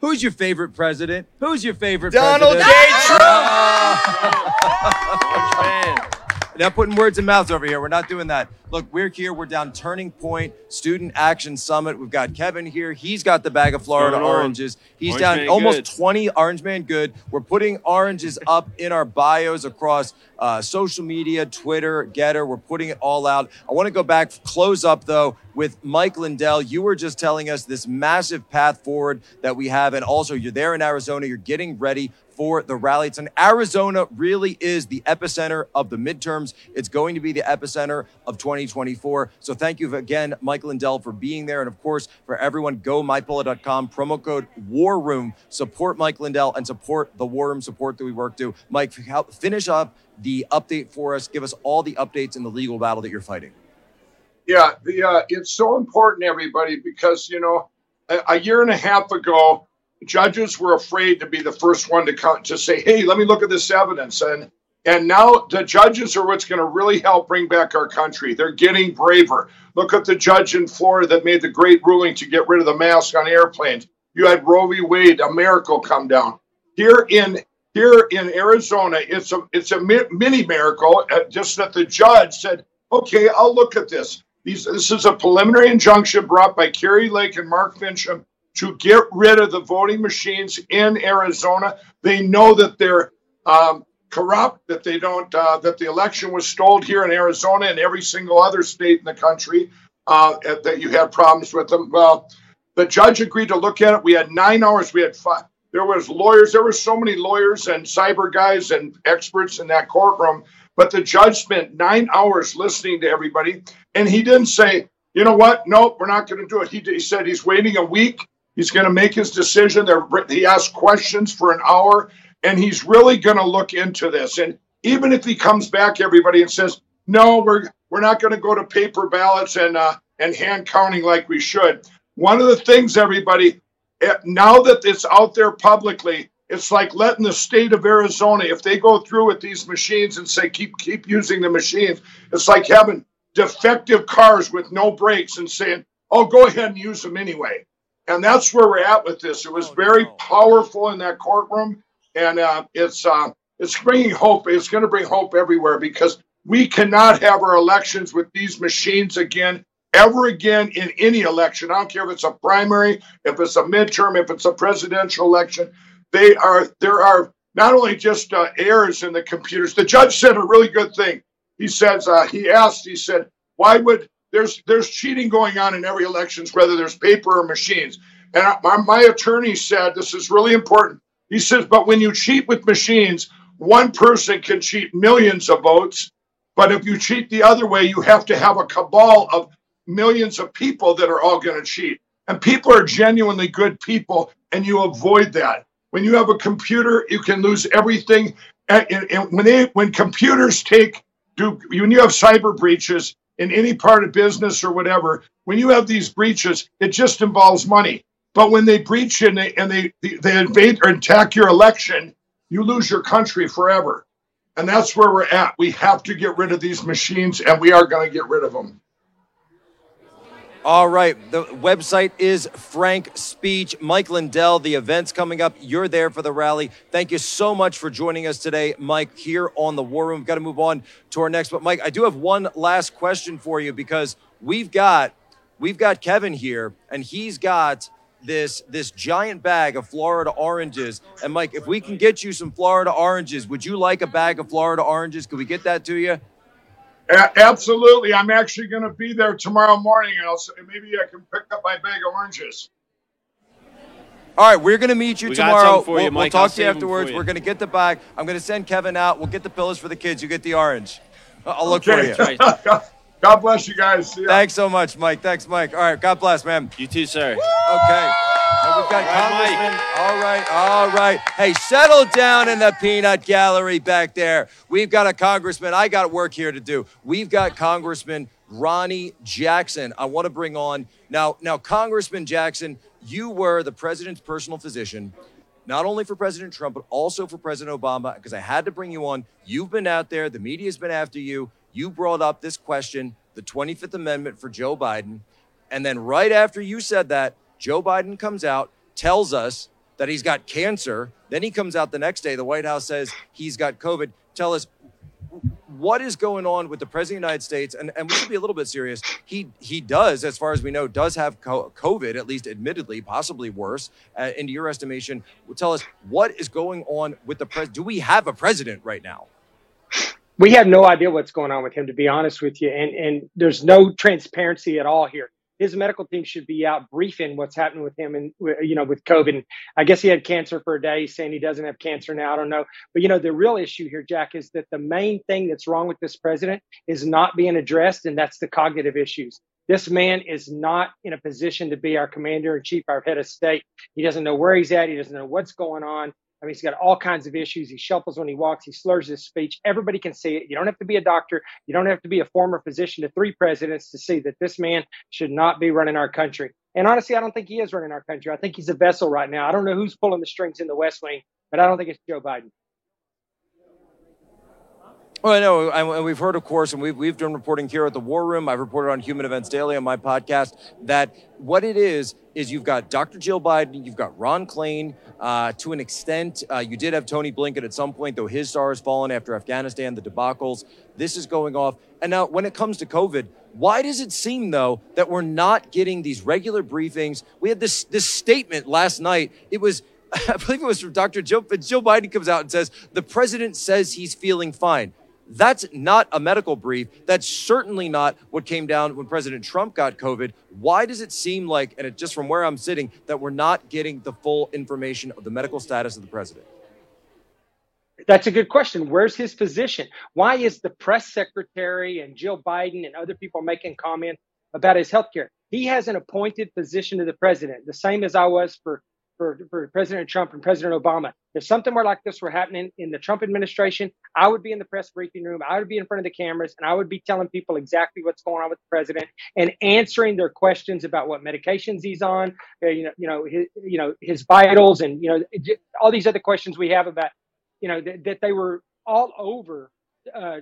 who's your favorite president? Who's your favorite Donald president? Donald J. Trump. Not putting words in mouths over here. We're not doing that. Look, we're here. We're down Turning Point Student Action Summit. We've got Kevin here. He's got the bag of Florida oranges. He's Orange down man almost good. 20 Orange Man Good. We're putting oranges up in our bios across uh, social media, Twitter, GETTR. We're putting it all out. I want to go back, close up though, with Mike Lindell. You were just telling us this massive path forward that we have. And also, you're there in Arizona. You're getting ready for the rally. It's in Arizona really is the epicenter of the midterms. It's going to be the epicenter of 2024. So thank you again, Mike Lindell, for being there. And of course, for everyone, go mypillow.com, promo code War Room. Support Mike Lindell and support the War Room support that we work to. Mike, help finish up the update for us. Give us all the updates in the legal battle that you're fighting. Yeah, the uh, it's so important, everybody, because you know, a, a year and a half ago, judges were afraid to be the first one to come to say, "Hey, let me look at this evidence," and and now the judges are what's going to really help bring back our country. They're getting braver. Look at the judge in Florida that made the great ruling to get rid of the mask on airplanes. You had Roe v. Wade, a miracle come down. Here in here in Arizona, it's a it's a mi- mini miracle. uh, Just that the judge said, "Okay, I'll look at this." These, this is a preliminary injunction brought by Kari Lake and Mark Finchem to get rid of the voting machines in Arizona. They know that they're um, corrupt, that they don't, uh, that the election was stolen here in Arizona and every single other state in the country, uh, that you had problems with them. Well, the judge agreed to look at it. We had nine hours. We had five. There was lawyers. There were so many lawyers and cyber guys and experts in that courtroom. But the judge spent nine hours listening to everybody, and he didn't say, "You know what? Nope, we're not going to do it." He, he said he's waiting a week. He's going to make his decision. There, he asked questions for an hour, and he's really going to look into this. And even if he comes back, everybody, and says, "No, we're we're not going to go to paper ballots and uh, and hand counting like we should," one of the things, everybody, eh, now that it's out there publicly, it's like letting the state of Arizona, if they go through with these machines and say keep keep using the machines, it's like having defective cars with no brakes and saying, "Oh, go ahead and use them anyway." And that's where we're at with this. It was very powerful in that courtroom, and uh, it's uh, it's bringing hope. It's going to bring hope everywhere because we cannot have our elections with these machines again ever again in any election. I don't care if it's a primary, if it's a midterm, if it's a presidential election. They are there are not only just uh, errors in the computers. The judge said a really good thing. He says uh, he asked. He said, "Why would there's there's cheating going on in every elections, whether there's paper or machines?" And my, my attorney said this is really important. He says, "But when you cheat with machines, one person can cheat millions of votes." But if you cheat the other way, you have to have a cabal of millions of people that are all going to cheat. And people are genuinely good people, and you avoid that. When you have a computer, you can lose everything. And, and- and when they, when computers take, do when you have cyber breaches in any part of business or whatever, when you have these breaches, it just involves money. But when they breach and they and they they invade or attack your election, you lose your country forever. And that's where we're at. We have to get rid of these machines, and we are going to get rid of them. All right. The website is Frank Speech. Mike Lindell, the event's coming up. You're there for the rally. Thank you so much for joining us today, Mike, here on the War Room. We've got to move on to our next. But Mike, I do have one last question for you because we've got we've got Kevin here, and he's got this this giant bag of Florida oranges. And Mike, if we can get you some Florida oranges, would you like a bag of Florida oranges? Could we get that to you? A- absolutely. I'm actually going to be there tomorrow morning, and I'll s- maybe I can pick up my bag of oranges. All right, we're going to meet you We tomorrow. for we'll, you, we'll talk to you afterwards. you. We're going to get the bag. I'm going to send Kevin out. We'll get the pillows for the kids. You get the orange. I'll look Okay. for you. God bless you guys. See ya. Thanks so much, Mike. Thanks, Mike. All right, God bless, man. You too, sir. Okay. Now we've got All right, Mike. Congressman. All right, all right. Hey, settle down in the peanut gallery back there. We've got a congressman. I got work here to do. We've got Congressman Ronny Jackson. I want to bring on now. Now, Congressman Jackson, you were the president's personal physician. Not only for President Trump, but also for President Obama, because I had to bring you on. You've been out there, the media's been after you. You brought up this question, the 25th Amendment for Joe Biden. And then right after you said that, Joe Biden comes out, tells us that he's got cancer. Then he comes out the next day. The White House says he's got COVID. Tell us what is going on with the president of the United States. And, and we should be a little bit serious. He he does, as far as we know, does have COVID, at least admittedly, possibly worse. Uh, into your estimation, tell us what is going on with the president. Do we have a president right now? We have no idea what's going on with him to be honest with you and and there's no transparency at all here. His medical team should be out briefing what's happening with him and you know with covid. And i guess he had cancer for a day. He's saying he doesn't have cancer now. I don't know. But you know the real issue here jack is that the main thing that's wrong with this president is not being addressed and that's the cognitive issues. This man is not in a position to be our commander in chief our head of state. He doesn't know where he's at. He doesn't know what's going on I mean, he's got all kinds of issues. He shuffles when he walks. He slurs his speech. Everybody can see it. You don't have to be a doctor. You don't have to be a former physician to three presidents to see that this man should not be running our country. And honestly, I don't think he is running our country. I think he's a vessel right now. I don't know who's pulling the strings in the West Wing, but I don't think it's Joe Biden. Well, I know, and we've heard, of course, and we've, we've done reporting here at the War Room. I've reported on Human Events Daily on my podcast that what it is is you've got Dr. Jill Biden, you've got Ron Klain. Uh, to an extent, uh, you did have Tony Blinken at some point, though his star has fallen after Afghanistan, the debacles. This is going off. And now, when it comes to COVID, why does it seem though that we're not getting these regular briefings? We had this this statement last night. It was. I believe it was from Dr. Joe, Joe Biden comes out and says, the president says he's feeling fine. That's not a medical brief. That's certainly not what came down when President Trump got COVID. Why does it seem like, and it, just from where I'm sitting, that we're not getting the full information of the medical status of the president? That's a good question. Where's his position? Why is the press secretary and Jill Biden and other people making comments about his health care? He has an appointed position to the president, the same as I was for, for, for President Trump and President Obama. If something were like this were happening in the Trump administration, I would be in the press briefing room, I would be in front of the cameras, and I would be telling people exactly what's going on with the president and answering their questions about what medications he's on, uh, you know, you know, his, you know, his vitals, and you know, all these other questions we have about you know that, that they were all over uh,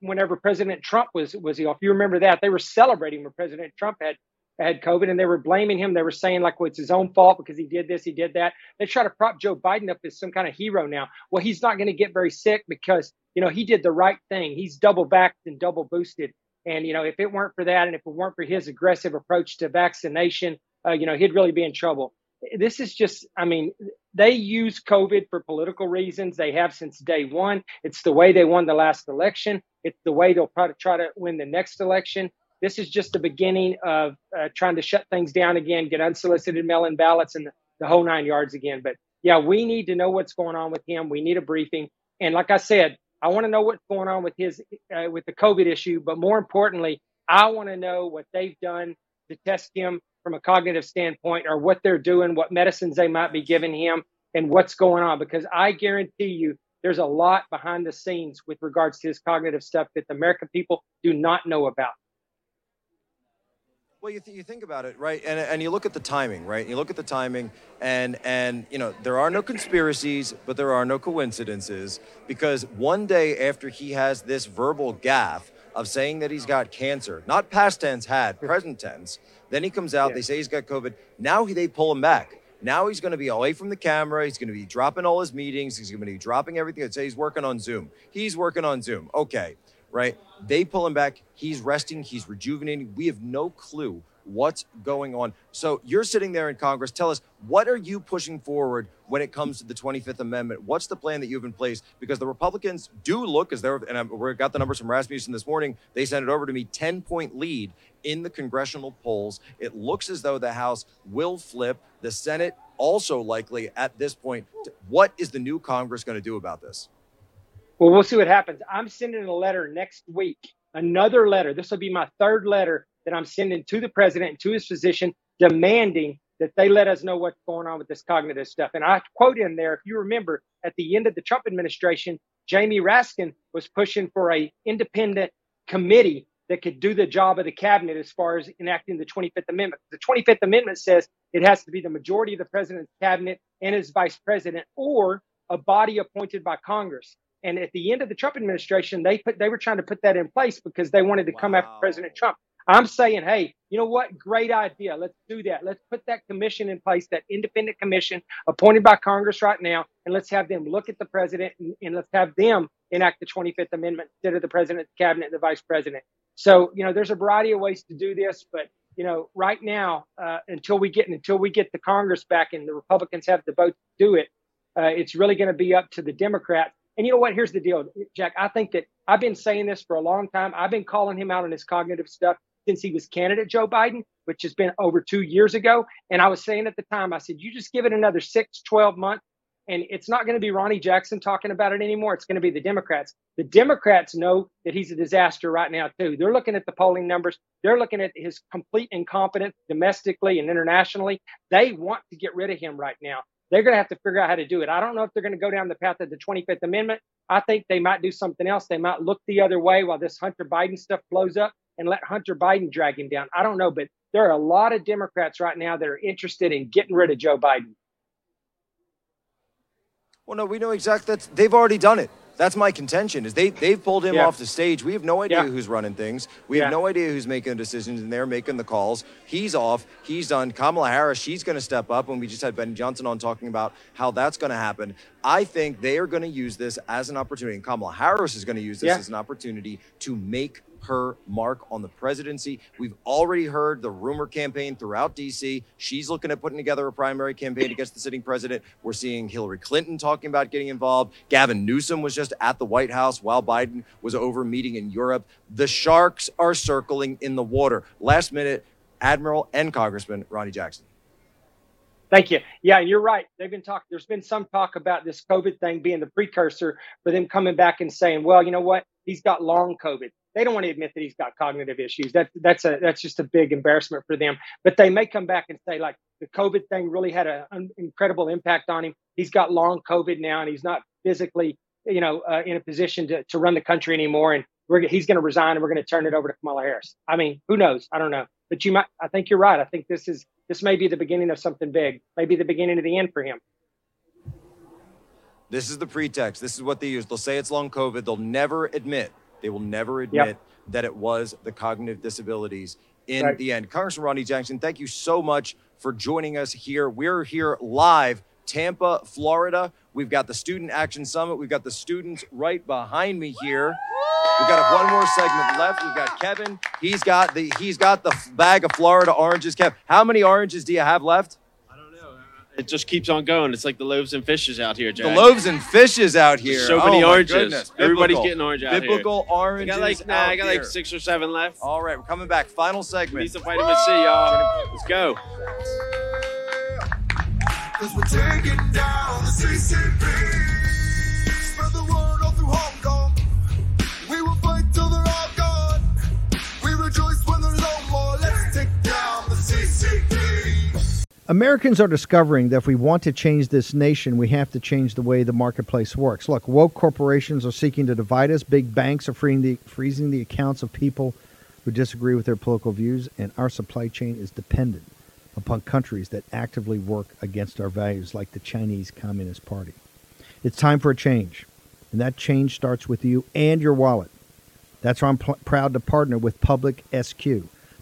whenever President Trump was was ill. If you remember that, they were celebrating when President Trump had had COVID, and they were blaming him. They were saying like, "Well, it's his own fault because he did this, he did that." They try to prop Joe Biden up as some kind of hero now. Well, he's not going to get very sick because you know he did the right thing. He's double backed and double boosted. And you know, if it weren't for that, and if it weren't for his aggressive approach to vaccination, uh, you know, he'd really be in trouble. This is just, I mean, they use COVID for political reasons. They have since day one. It's the way they won the last election. It's the way they'll to try to win the next election. This is just the beginning of uh, trying to shut things down again, get unsolicited mail-in ballots, and the, the whole nine yards again. But yeah, we need to know what's going on with him. We need a briefing. And like I said, I want to know what's going on with his uh, with the COVID issue. But more importantly, I want to know what they've done to test him from a cognitive standpoint, or what they're doing, what medicines they might be giving him, and what's going on. Because I guarantee you, there's a lot behind the scenes with regards to his cognitive stuff that the American people do not know about. Well, you, th- you think about it, right? And, and you look at the timing, right? You look at the timing, and and you know there are no conspiracies, but there are no coincidences because one day after he has this verbal gaffe of saying that he's got cancer, not past tense had, present tense, then he comes out. They say he's got COVID. Now he, they pull him back. Now he's going to be away from the camera. He's going to be dropping all his meetings. He's going to be dropping everything. I'd say he's working on Zoom. He's working on Zoom. Okay, right? They pull him back. He's resting. He's rejuvenating. We have no clue what's going on. So you're sitting there in Congress. Tell us, what are you pushing forward when it comes to the 25th Amendment? What's the plan that you have in place? Because the Republicans do look as they're, and we got the numbers from Rasmussen this morning. They sent it over to me 10 point lead in the congressional polls. It looks as though the House will flip. The Senate also likely at this point. What is the new Congress going to do about this? Well, we'll see what happens. I'm sending a letter next week, another letter. This will be my third letter that I'm sending to the president and to his physician demanding that they let us know what's going on with this cognitive stuff. And I quote in there, if you remember, at the end of the Trump administration, Jamie Raskin was pushing for a independent committee that could do the job of the cabinet as far as enacting the 25th Amendment. The 25th Amendment says it has to be the majority of the president's cabinet and his vice president or a body appointed by Congress. And at the end of the Trump administration, they put they were trying to put that in place because they wanted to wow. come after President Trump. I'm saying, hey, you know what? Great idea. Let's do that. Let's put that commission in place, that independent commission appointed by Congress right now, and let's have them look at the president and, and let's have them enact the 25th Amendment instead of the president's cabinet and the vice president. So, you know, there's a variety of ways to do this, but you know, right now, uh, until we get until we get the Congress back and the Republicans have the vote to do it, uh, it's really going to be up to the Democrats. And you know what? Here's the deal, Jack. I think that I've been saying this for a long time. I've been calling him out on his cognitive stuff since he was candidate Joe Biden, which has been over two years ago. And I was saying at the time, I said, you just give it another six, 12 months, and it's not going to be Ronny Jackson talking about it anymore. It's going to be the Democrats. The Democrats know that he's a disaster right now, too. They're looking at the polling numbers. They're looking at his complete incompetence domestically and internationally. They want to get rid of him right now. They're going to have to figure out how to do it. I don't know if they're going to go down the path of the 25th Amendment. I think they might do something else. They might look the other way while this Hunter Biden stuff blows up and let Hunter Biden drag him down. I don't know, but there are a lot of Democrats right now that are interested in getting rid of Joe Biden. Well, no, we know exactly that they've already done it. That's my contention. Is they they've pulled him yeah. off the stage. We have no idea yeah. who's running things. We yeah. have no idea who's making the decisions, and they're making the calls. He's off. He's done. Kamala Harris, she's going to step up. And we just had Ben Johnson on talking about how that's going to happen. I think they are going to use this as an opportunity, and Kamala Harris is going to use this as an opportunity to make her mark on the presidency. We've already heard the rumor campaign throughout DC. She's looking at putting together a primary campaign against the sitting president. We're seeing Hillary Clinton talking about getting involved. Gavin Newsom was just at the White House while Biden was over meeting in Europe. The sharks are circling in the water. Last minute, Admiral and Congressman Ronny Jackson. Thank you. Yeah, and you're right. They've been talking. There's been some talk about this COVID thing being the precursor for them coming back and saying, "Well, you know what? He's got long COVID." They don't want to admit that he's got cognitive issues. That that's a that's just a big embarrassment for them. But they may come back and say, like, the COVID thing really had an incredible impact on him. He's got long COVID now, and he's not physically, you know, uh, in a position to to run the country anymore. And we're, he's going to resign, and we're going to turn it over to Kamala Harris. I mean, who knows? I don't know. But you might. I think you're right. I think this is this may be the beginning of something big, maybe the beginning of the end for him. This is the pretext. This is what they use. They'll say it's long COVID. They'll never admit, they will never admit yep. that it was the cognitive disabilities in right. the end. Congressman Ronny Jackson, thank you so much for joining us here. We're here live, Tampa, Florida. We've got the Student Action Summit. We've got the students right behind me here. We've got one more segment left. We've got Kevin. He's got the he's got the bag of Florida oranges. Kevin, how many oranges do you have left? I don't know. It just keeps on going. It's like the loaves and fishes out here, Jack. The loaves and fishes out here. so many oh, oranges. Everybody's getting orange out Biblical here. oranges. I got like nah, I got like six or seven left. All right, we're coming back. Final segment. Need some vitamin C, y'all. Let's go. Cause we're taking down the CCP. Americans are discovering that if we want to change this nation, we have to change the way the marketplace works. Look, woke corporations are seeking to divide us. Big banks are the, freezing the accounts of people who disagree with their political views, and our supply chain is dependent upon countries that actively work against our values, like the Chinese Communist Party. It's time for a change, and that change starts with you and your wallet. That's why I'm pl- proud to partner with Public SQ,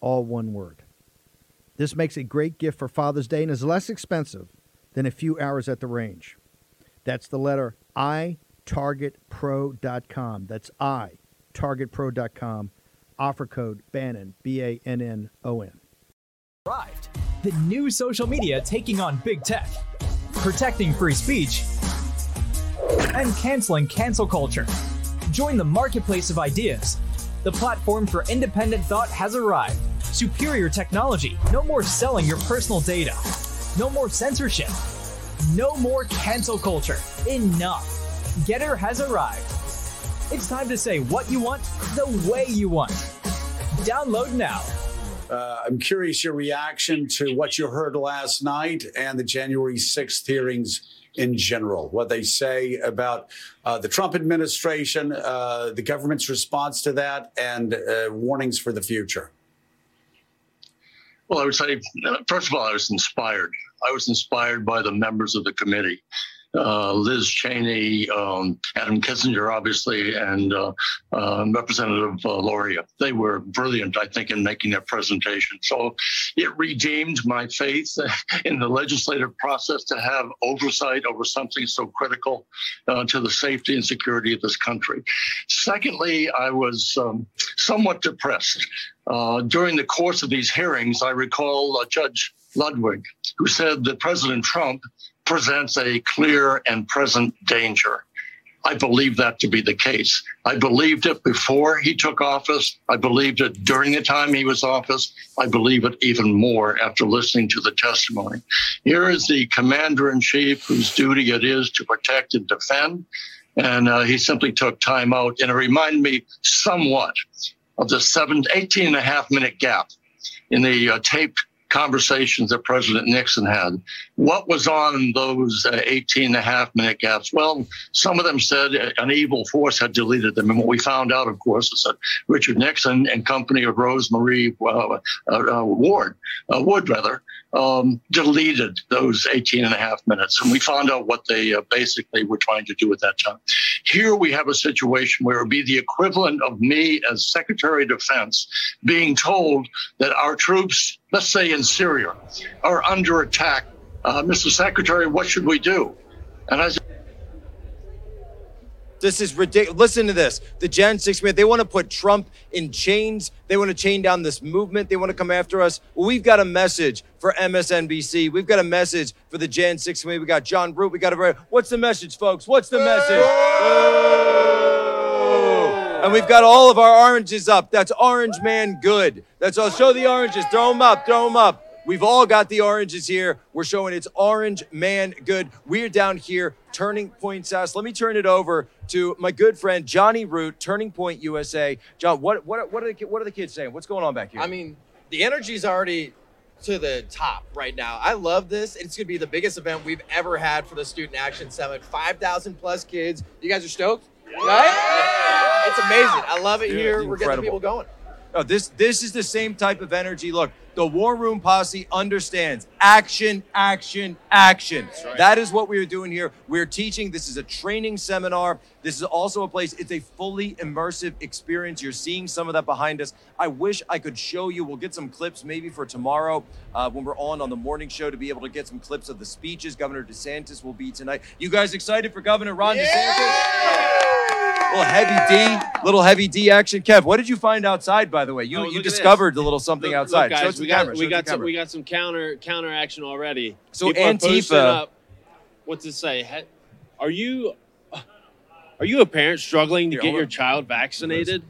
all one word. This makes a great gift for Father's Day and is less expensive than a few hours at the range. That's the letter I, targetpro.com. That's I, targetpro.com. Offer code BANNON, B A N N O N. Arrived. The new social media taking on big tech, protecting free speech, and canceling cancel culture. Join the marketplace of ideas. The platform for independent thought has arrived. Superior technology. No more selling your personal data. No more censorship. No more cancel culture. Enough. GETTR has arrived. It's time to say what you want the way you want. Download now. Uh, I'm curious your reaction to what you heard last night and the January 6th hearings in general, what they say about uh, the Trump administration, uh, the government's response to that, and uh, warnings for the future. Well, I would say, uh, first of all, I was inspired. I was inspired by the members of the committee. Uh, Liz Cheney, um, Adam Kinzinger, obviously, and uh, uh, Representative uh, Luria. They were brilliant, I think, in making that presentation. So it redeemed my faith in the legislative process to have oversight over something so critical uh, to the safety and security of this country. Secondly, I was um, somewhat depressed. Uh, during the course of these hearings, I recall Judge Luttig, who said that President Trump presents a clear and present danger. I believe that to be the case. I believed it before he took office. I believed it during the time he was office. I believe it even more after listening to the testimony. Here is the commander in chief whose duty it is to protect and defend. And uh, he simply took time out. And it reminded me somewhat of the seven, 18 and a half minute gap in the uh, taped conversations that President Nixon had. What was on those uh, 18 and a half minute gaps? Well, some of them said an evil force had deleted them. And what we found out, of course, is that Richard Nixon and company of Rose Marie uh, uh, uh Ward, uh, Wood rather, um, deleted those 18 and a half minutes. And we found out what they uh, basically were trying to do at that time. Here we have a situation where it would be the equivalent of me as Secretary of Defense being told that our troops, let's say in Syria, are under attack. Uh, Mr. Secretary, what should we do? And I said, this is ridiculous. Listen to this. The Gen 6 man, they want to put Trump in chains. They want to chain down this movement. They want to come after us. Well, we've got a message for MSNBC. We've got a message for the Gen 6 man. We got John Root. We got a. Very- What's the message, folks? What's the message? And we've got all of our oranges up. That's Orange Man Good. That's all. Show the oranges. Throw them up. Throw them up. We've all got the oranges here. We're showing it's Orange Man Good. We're down here, Turning Point South. Let me turn it over to my good friend Johnny Root, Turning Point USA. John, what what what are the what are the kids saying? What's going on back here? I mean, the energy's already to the top right now. I love this. It's going to be the biggest event we've ever had for the Student Action Summit. 5,000 plus kids. You guys are stoked? Right? It's amazing. I love it Dude, here. it's We're getting incredible. people going. No, this this is the same type of energy. Look, the War Room Posse understands action, action, action. That is what we are doing here. We're teaching. This is a training seminar. This is also a place. It's a fully immersive experience. You're seeing some of that behind us. I wish I could show you. We'll get some clips maybe for tomorrow uh, when we're on on the morning show to be able to get some clips of the speeches. Governor DeSantis will be tonight. You guys excited for Governor Ron DeSantis? Little heavy D, little heavy D action. Kev, what did you find outside, by the way? You Oh, you look at discovered a little something Look- outside. Look, Show to we the got camera. Show we it to got the some camera. we got some counter counter action already. So People are Antifa- up- what's it say? He- Are you are you a parent struggling to Here, get hold your on. child vaccinated?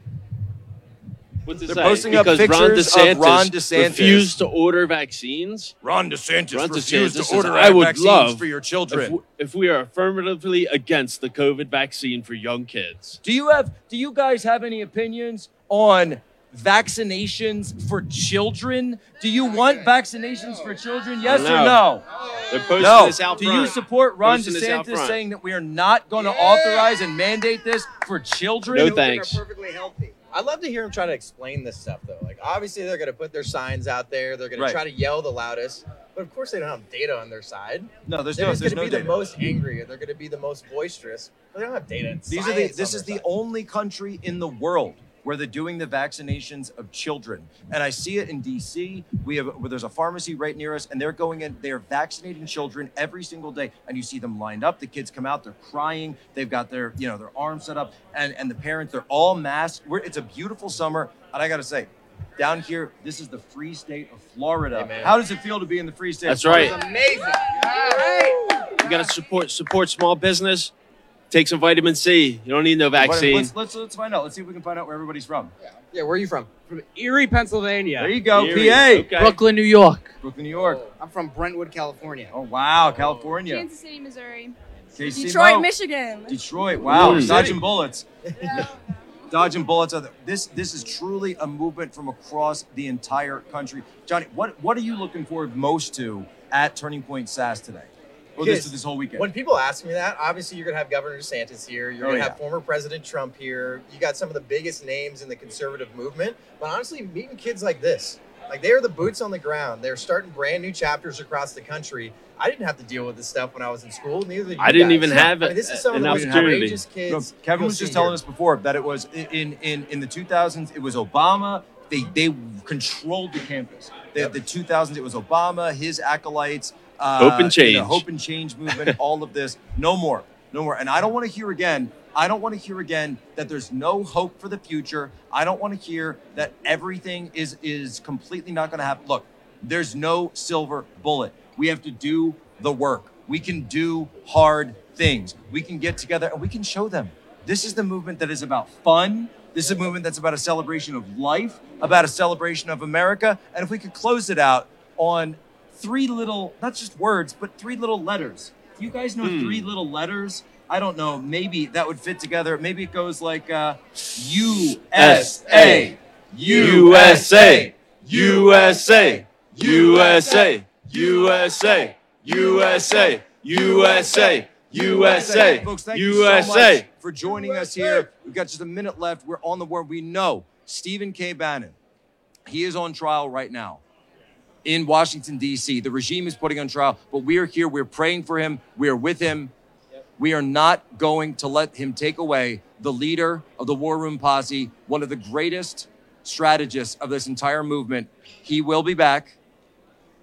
What's it They're say? posting up because Ron pictures of DeSantis, Ron DeSantis. refused to order vaccines. Ron DeSantis Ron refused DeSantis to order says, I would vaccines love for your children." If, w- if we are affirmatively against the COVID vaccine for young kids. Do you have? Do you guys have any opinions on vaccinations for children? Do you want vaccinations for children? Yes or No. no? They're posting no. this out Do you support Ron Posting this out DeSantis front. saying that we are not going to authorize and mandate this for children? No thanks. Are perfectly healthy. I'd love to hear them try to explain this stuff though. Like obviously they're going to put their signs out there. They're going Right. to try to yell the loudest. But of course they don't have data on their side. No, there's they're no- there's going to no be data. the most angry. They're going to be the most boisterous. But they don't have data. These are the, this is the only country in the world where they're doing the vaccinations of children. And I see it in DC. We have where there's a pharmacy right near us, and they're going in, they're vaccinating children every single day. And you see them lined up. The kids come out, they're crying, they've got their, you know, their arms set up, and, and the parents, they're all masked. We're, it's a beautiful summer. And I gotta say, down here, this is the free state of Florida. Amen. How does it feel to be in the free state? That's of Florida? right. amazing. All right. You got to support support small business. Take some vitamin C. You don't need no vaccine. Let's, let's let's find out. Let's see if we can find out where everybody's from. Yeah, yeah where are you from? From Erie, Pennsylvania. There you go, Erie, PA. okay. Brooklyn, New York. Brooklyn, New York. Oh, I'm from Brentwood, California. Oh wow, California. Kansas City, Missouri. KC Detroit, Mo. Michigan. Detroit. Wow, dodging bullets. dodging bullets. Are the- This this is truly a movement from across the entire country. Johnny, what what are you looking forward most to at Turning Point SAS today? Or this Kids, this whole weekend? When people ask me that, obviously you're gonna have Governor DeSantis here. You're Oh, gonna yeah. have former President Trump here. You got some of the biggest names in the conservative movement. But honestly, meeting kids like this, like they are the boots on the ground. They're starting brand new chapters across the country. I didn't have to deal with this stuff when I was in school. Neither did you I didn't guys. even have I mean, this is some of the most opportunity. courageous kids. No, Kevin was just telling here. us before that it was in in in the 2000s. It was Obama. They they controlled the campus. The, the 2000s. It was Obama, his acolytes. Uh, Hope and you know, hope and change movement. all of this. No more. No more. And I don't want to hear again. I don't want to hear again that there's no hope for the future. I don't want to hear that everything is is completely not going to happen. Look, there's no silver bullet. We have to do the work. We can do hard things. We can get together and we can show them. This is the movement that is about fun. This is a movement that's about a celebration of life, about a celebration of America. And if we could close it out on three little, not just words, but three little letters. If you guys know mm. three little letters, I don't know, maybe that would fit together. Maybe it goes like uh, USA, USA, USA, USA, USA, USA, USA. USA, folks, thank USA. you so much for joining us here. We've got just a minute left. We're on the word. We know Stephen K. Bannon. He is on trial right now in Washington, D.C. The regime is putting on trial, but we are here. We're praying for him. We are with him. We are not going to let him take away the leader of the War Room Posse, one of the greatest strategists of this entire movement. He will be back.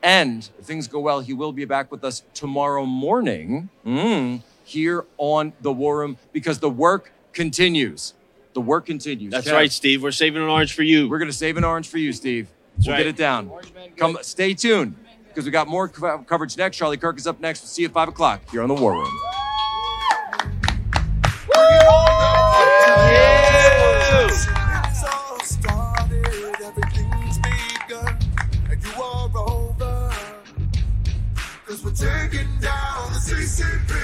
And if things go well, he will be back with us tomorrow morning mm, here on the War Room because the work continues. The work continues. That's Kev, right, Steve. We're saving an orange for you. We're going to save an orange for you, Steve. That's we'll right. get it down. Come, stay tuned because we got more co- coverage next. Charlie Kirk is up next. We'll see you at five o'clock here on the War Room. It's all started, everything's begun, and you are over. Cause we're taking down the CCP.